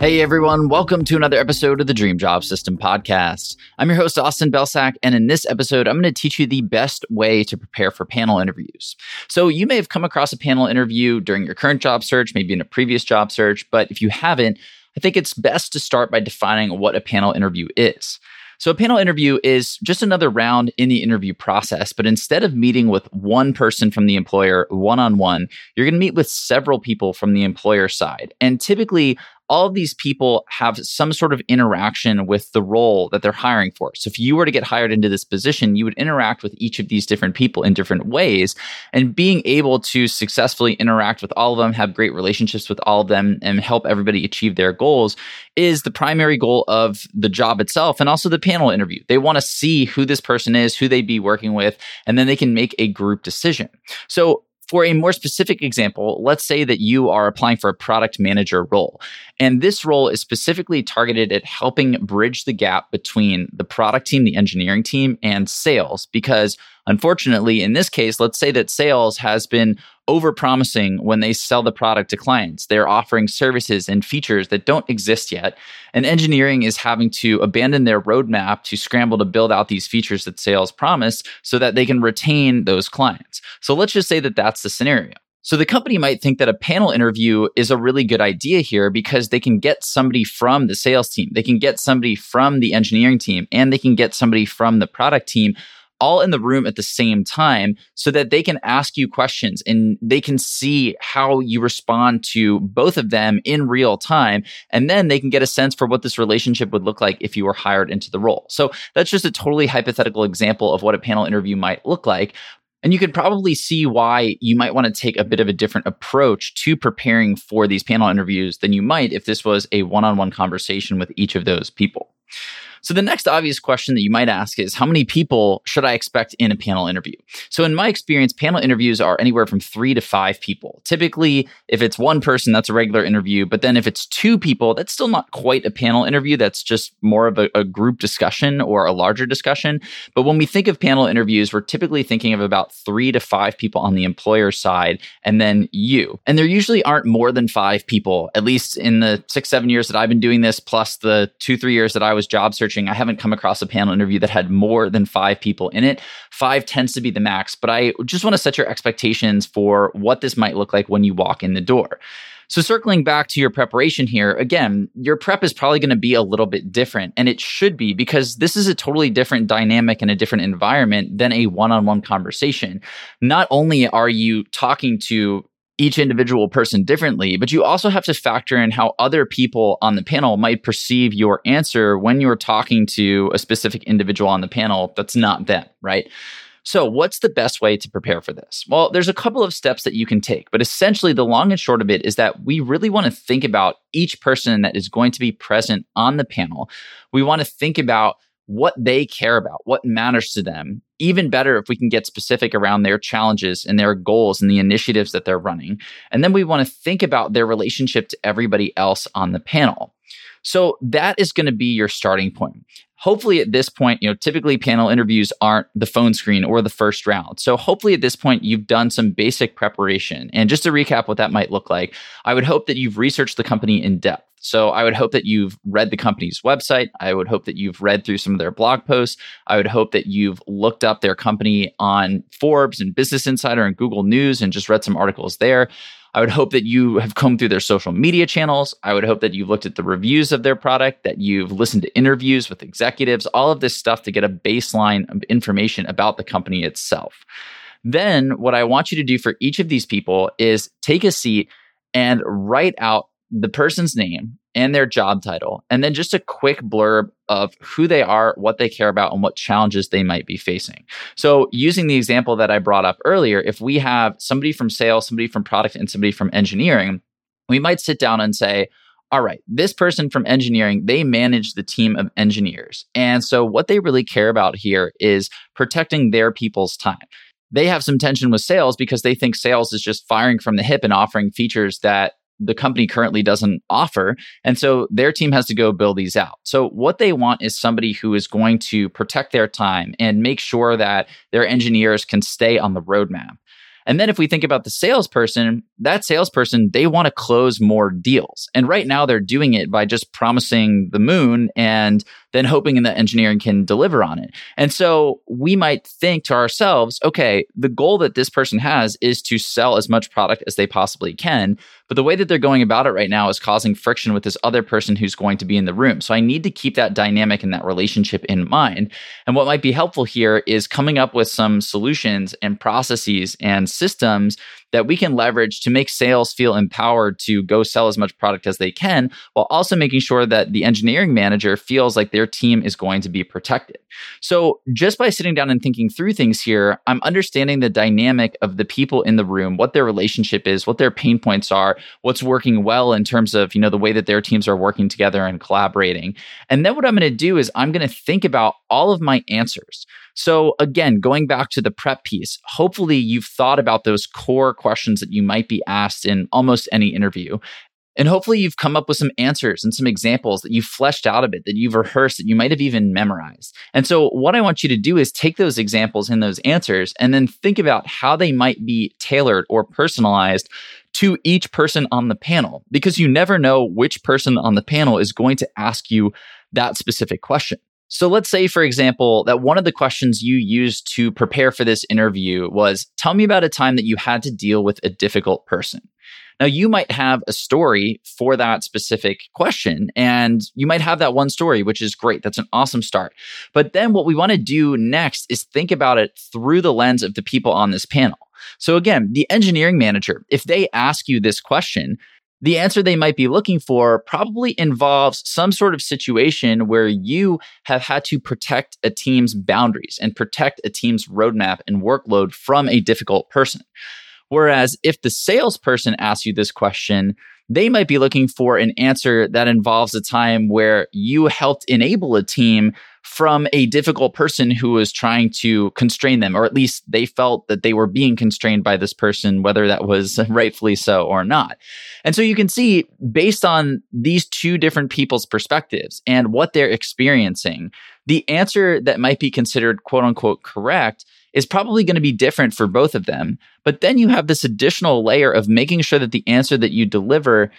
Hey everyone, welcome to another episode of the Dream Job System podcast. I'm your host, Austin Belcak, and in this episode, I'm going to teach you the best way to prepare for panel interviews. So, you may have come across a panel interview during your current job search, maybe in a previous job search, but if you haven't, I think it's best to start by defining what a panel interview is. So, a panel interview is just another round in the interview process, but instead of meeting with one person from the employer one on one, you're going to meet with several people from the employer side. And typically, all of these people have some sort of interaction with the role that they're hiring for. So if you were to get hired into this position, you would interact with each of these different people in different ways. And being able to successfully interact with all of them, have great relationships with all of them, and help everybody achieve their goals is the primary goal of the job itself and also the panel interview. They want to see who this person is, who they'd be working with, and then they can make a group decision. So for a more specific example, let's say that you are applying for a product manager role. And this role is specifically targeted at helping bridge the gap between the product team, the engineering team, and sales. Because unfortunately, in this case, let's say that sales has been over promising when they sell the product to clients. They're offering services and features that don't exist yet. And engineering is having to abandon their roadmap to scramble to build out these features that sales promise so that they can retain those clients. So let's just say that that's the scenario. So the company might think that a panel interview is a really good idea here because they can get somebody from the sales team, they can get somebody from the engineering team, and they can get somebody from the product team all in the room at the same time so that they can ask you questions and they can see how you respond to both of them in real time. And then they can get a sense for what this relationship would look like if you were hired into the role. So that's just a totally hypothetical example of what a panel interview might look like. And you could probably see why you might want to take a bit of a different approach to preparing for these panel interviews than you might if this was a one on one conversation with each of those people. So the next obvious question that you might ask is how many people should I expect in a panel interview? So in my experience, panel interviews are anywhere from three to five people. Typically, if it's one person, that's a regular interview. But then if it's two people, that's still not quite a panel interview. That's just more of a, a group discussion or a larger discussion. But when we think of panel interviews, we're typically thinking of about three to five people on the employer side and then you. And there usually aren't more than five people, at least in the six, seven years that I've been doing this, plus the two, three years that I was job searching searching, I haven't come across a panel interview that had more than five people in it. Five tends to be the max, but I just want to set your expectations for what this might look like when you walk in the door. So, circling back to your preparation here, again, your prep is probably going to be a little bit different, and it should be because this is a totally different dynamic and a different environment than a one on one conversation. Not only are you talking to each individual person differently, but you also have to factor in how other people on the panel might perceive your answer when you're talking to a specific individual on the panel that's not them, right? So, what's the best way to prepare for this? Well, there's a couple of steps that you can take, but essentially, the long and short of it is that we really want to think about each person that is going to be present on the panel. We want to think about what they care about, what matters to them. Even better if we can get specific around their challenges and their goals and the initiatives that they're running. And then we want to think about their relationship to everybody else on the panel. So that is going to be your starting point. Hopefully at this point, you know, typically panel interviews aren't the phone screen or the first round. So hopefully at this point you've done some basic preparation. And just to recap what that might look like, I would hope that you've researched the company in depth. So I would hope that you've read the company's website. I would hope that you've read through some of their blog posts. I would hope that you've looked up their company on Forbes and Business Insider and Google News and just read some articles there. I would hope that you have combed through their social media channels. I would hope that you've looked at the reviews of their product, that you've listened to interviews with executives, all of this stuff to get a baseline of information about the company itself. Then, what I want you to do for each of these people is take a seat and write out the person's name and their job title, and then just a quick blurb of who they are, what they care about, and what challenges they might be facing. So, using the example that I brought up earlier, if we have somebody from sales, somebody from product, and somebody from engineering, we might sit down and say, all right, this person from engineering, they manage the team of engineers. And so, what they really care about here is protecting their people's time they have some tension with sales because they think sales is just firing from the hip and offering features that the company currently doesn't offer. And so their team has to go build these out. So what they want is somebody who is going to protect their time and make sure that their engineers can stay on the roadmap. And then if we think about the salesperson, that salesperson, they want to close more deals. And right now they're doing it by just promising the moon and then hoping that engineering can deliver on it. And so we might think to ourselves, okay, the goal that this person has is to sell as much product as they possibly can. But the way that they're going about it right now is causing friction with this other person who's going to be in the room. So I need to keep that dynamic and that relationship in mind. And what might be helpful here is coming up with some solutions and processes and systems that we can leverage to make sales feel empowered to go sell as much product as they can, while also making sure that the engineering manager feels like their team is going to be protected. So, just by sitting down and thinking through things here, I'm understanding the dynamic of the people in the room, what their relationship is, what their pain points are, what's working well in terms of, you know, the way that their teams are working together and collaborating. And then what I'm going to do is I'm going to think about all of my answers. So, again, going back to the prep piece, hopefully you've thought about those core questions that you might be asked in almost any interview. And hopefully you've come up with some answers and some examples that you've fleshed out a bit, that you've rehearsed, that you might have even memorized. And so, what I want you to do is take those examples and those answers and then think about how they might be tailored or personalized to each person on the panel, because you never know which person on the panel is going to ask you that specific question. So let's say, for example, that one of the questions you used to prepare for this interview was Tell me about a time that you had to deal with a difficult person. Now, you might have a story for that specific question, and you might have that one story, which is great. That's an awesome start. But then what we want to do next is think about it through the lens of the people on this panel. So, again, the engineering manager, if they ask you this question, the answer they might be looking for probably involves some sort of situation where you have had to protect a team's boundaries and protect a team's roadmap and workload from a difficult person. Whereas if the salesperson asks you this question, they might be looking for an answer that involves a time where you helped enable a team from a difficult person who was trying to constrain them, or at least they felt that they were being constrained by this person, whether that was rightfully so or not. And so you can see, based on these two different people's perspectives and what they're experiencing, the answer that might be considered quote unquote correct is probably going to be different for both of them. But then you have this additional layer of making sure that the answer that you deliver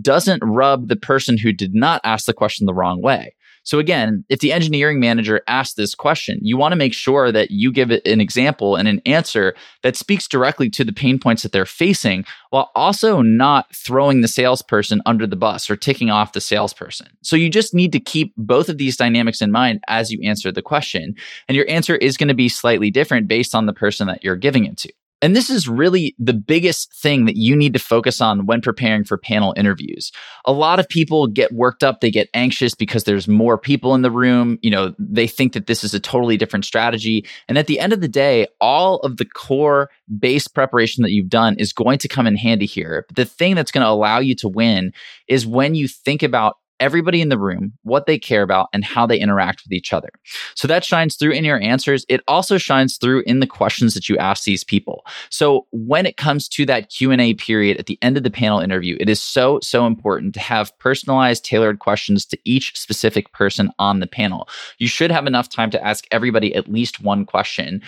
doesn't rub the person who did not ask the question the wrong way. So again, if the engineering manager asks this question, you want to make sure that you give it an example and an answer that speaks directly to the pain points that they're facing while also not throwing the salesperson under the bus or ticking off the salesperson. So you just need to keep both of these dynamics in mind as you answer the question. And your answer is going to be slightly different based on the person that you're giving it to. And this is really the biggest thing that you need to focus on when preparing for panel interviews. A lot of people get worked up, they get anxious because there's more people in the room. You know, they think that this is a totally different strategy. And at the end of the day, all of the core base preparation that you've done is going to come in handy here. But the thing that's going to allow you to win is when you think about everybody in the room, what they care about, and how they interact with each other. So that shines through in your answers. It also shines through in the questions that you ask these people. So when it comes to that Q&A period at the end of the panel interview, it is so so important to have personalized tailored questions to each specific person on the panel. You should have enough time to ask everybody at least one question.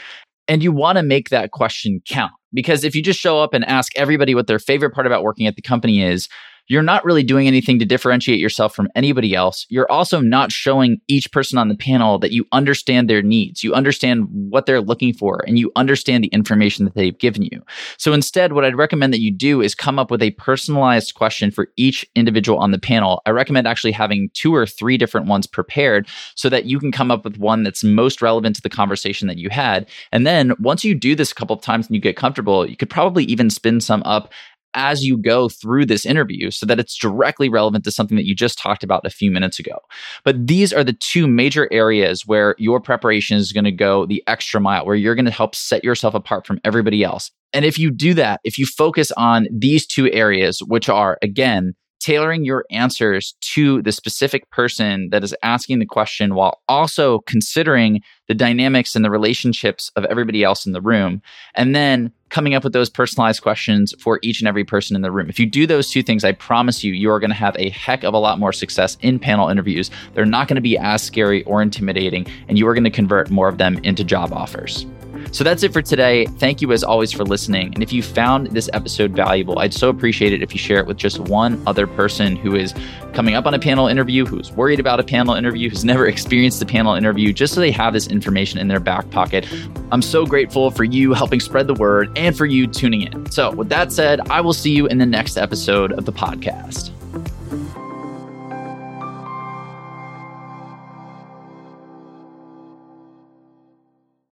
And you want to make that question count because if you just show up and ask everybody what their favorite part about working at the company is, you're not really doing anything to differentiate yourself from anybody else. You're also not showing each person on the panel that you understand their needs, you understand what they're looking for, and you understand the information that they've given you. So instead, what I'd recommend that you do is come up with a personalized question for each individual on the panel. I recommend actually having two or three different ones prepared so that you can come up with one that's most relevant to the conversation that you had. And then once you do this a couple of times and you get comfortable, you could probably even spin some up as you go through this interview so that it's directly relevant to something that you just talked about a few minutes ago. But these are the two major areas where your preparation is going to go the extra mile, where you're going to help set yourself apart from everybody else. And if you do that, if you focus on these two areas, which are again, tailoring your answers to the specific person that is asking the question while also considering the dynamics and the relationships of everybody else in the room. And then coming up with those personalized questions for each and every person in the room. If you do those two things, I promise you, you are going to have a heck of a lot more success in panel interviews. They're not going to be as scary or intimidating, and you are going to convert more of them into job offers. So that's it for today. Thank you as always for listening. And if you found this episode valuable, I'd so appreciate it if you share it with just one other person who is coming up on a panel interview, who's worried about a panel interview, who's never experienced a panel interview, just so they have this information in their back pocket. I'm so grateful for you helping spread the word and for you tuning in. So, with that said, I will see you in the next episode of the podcast.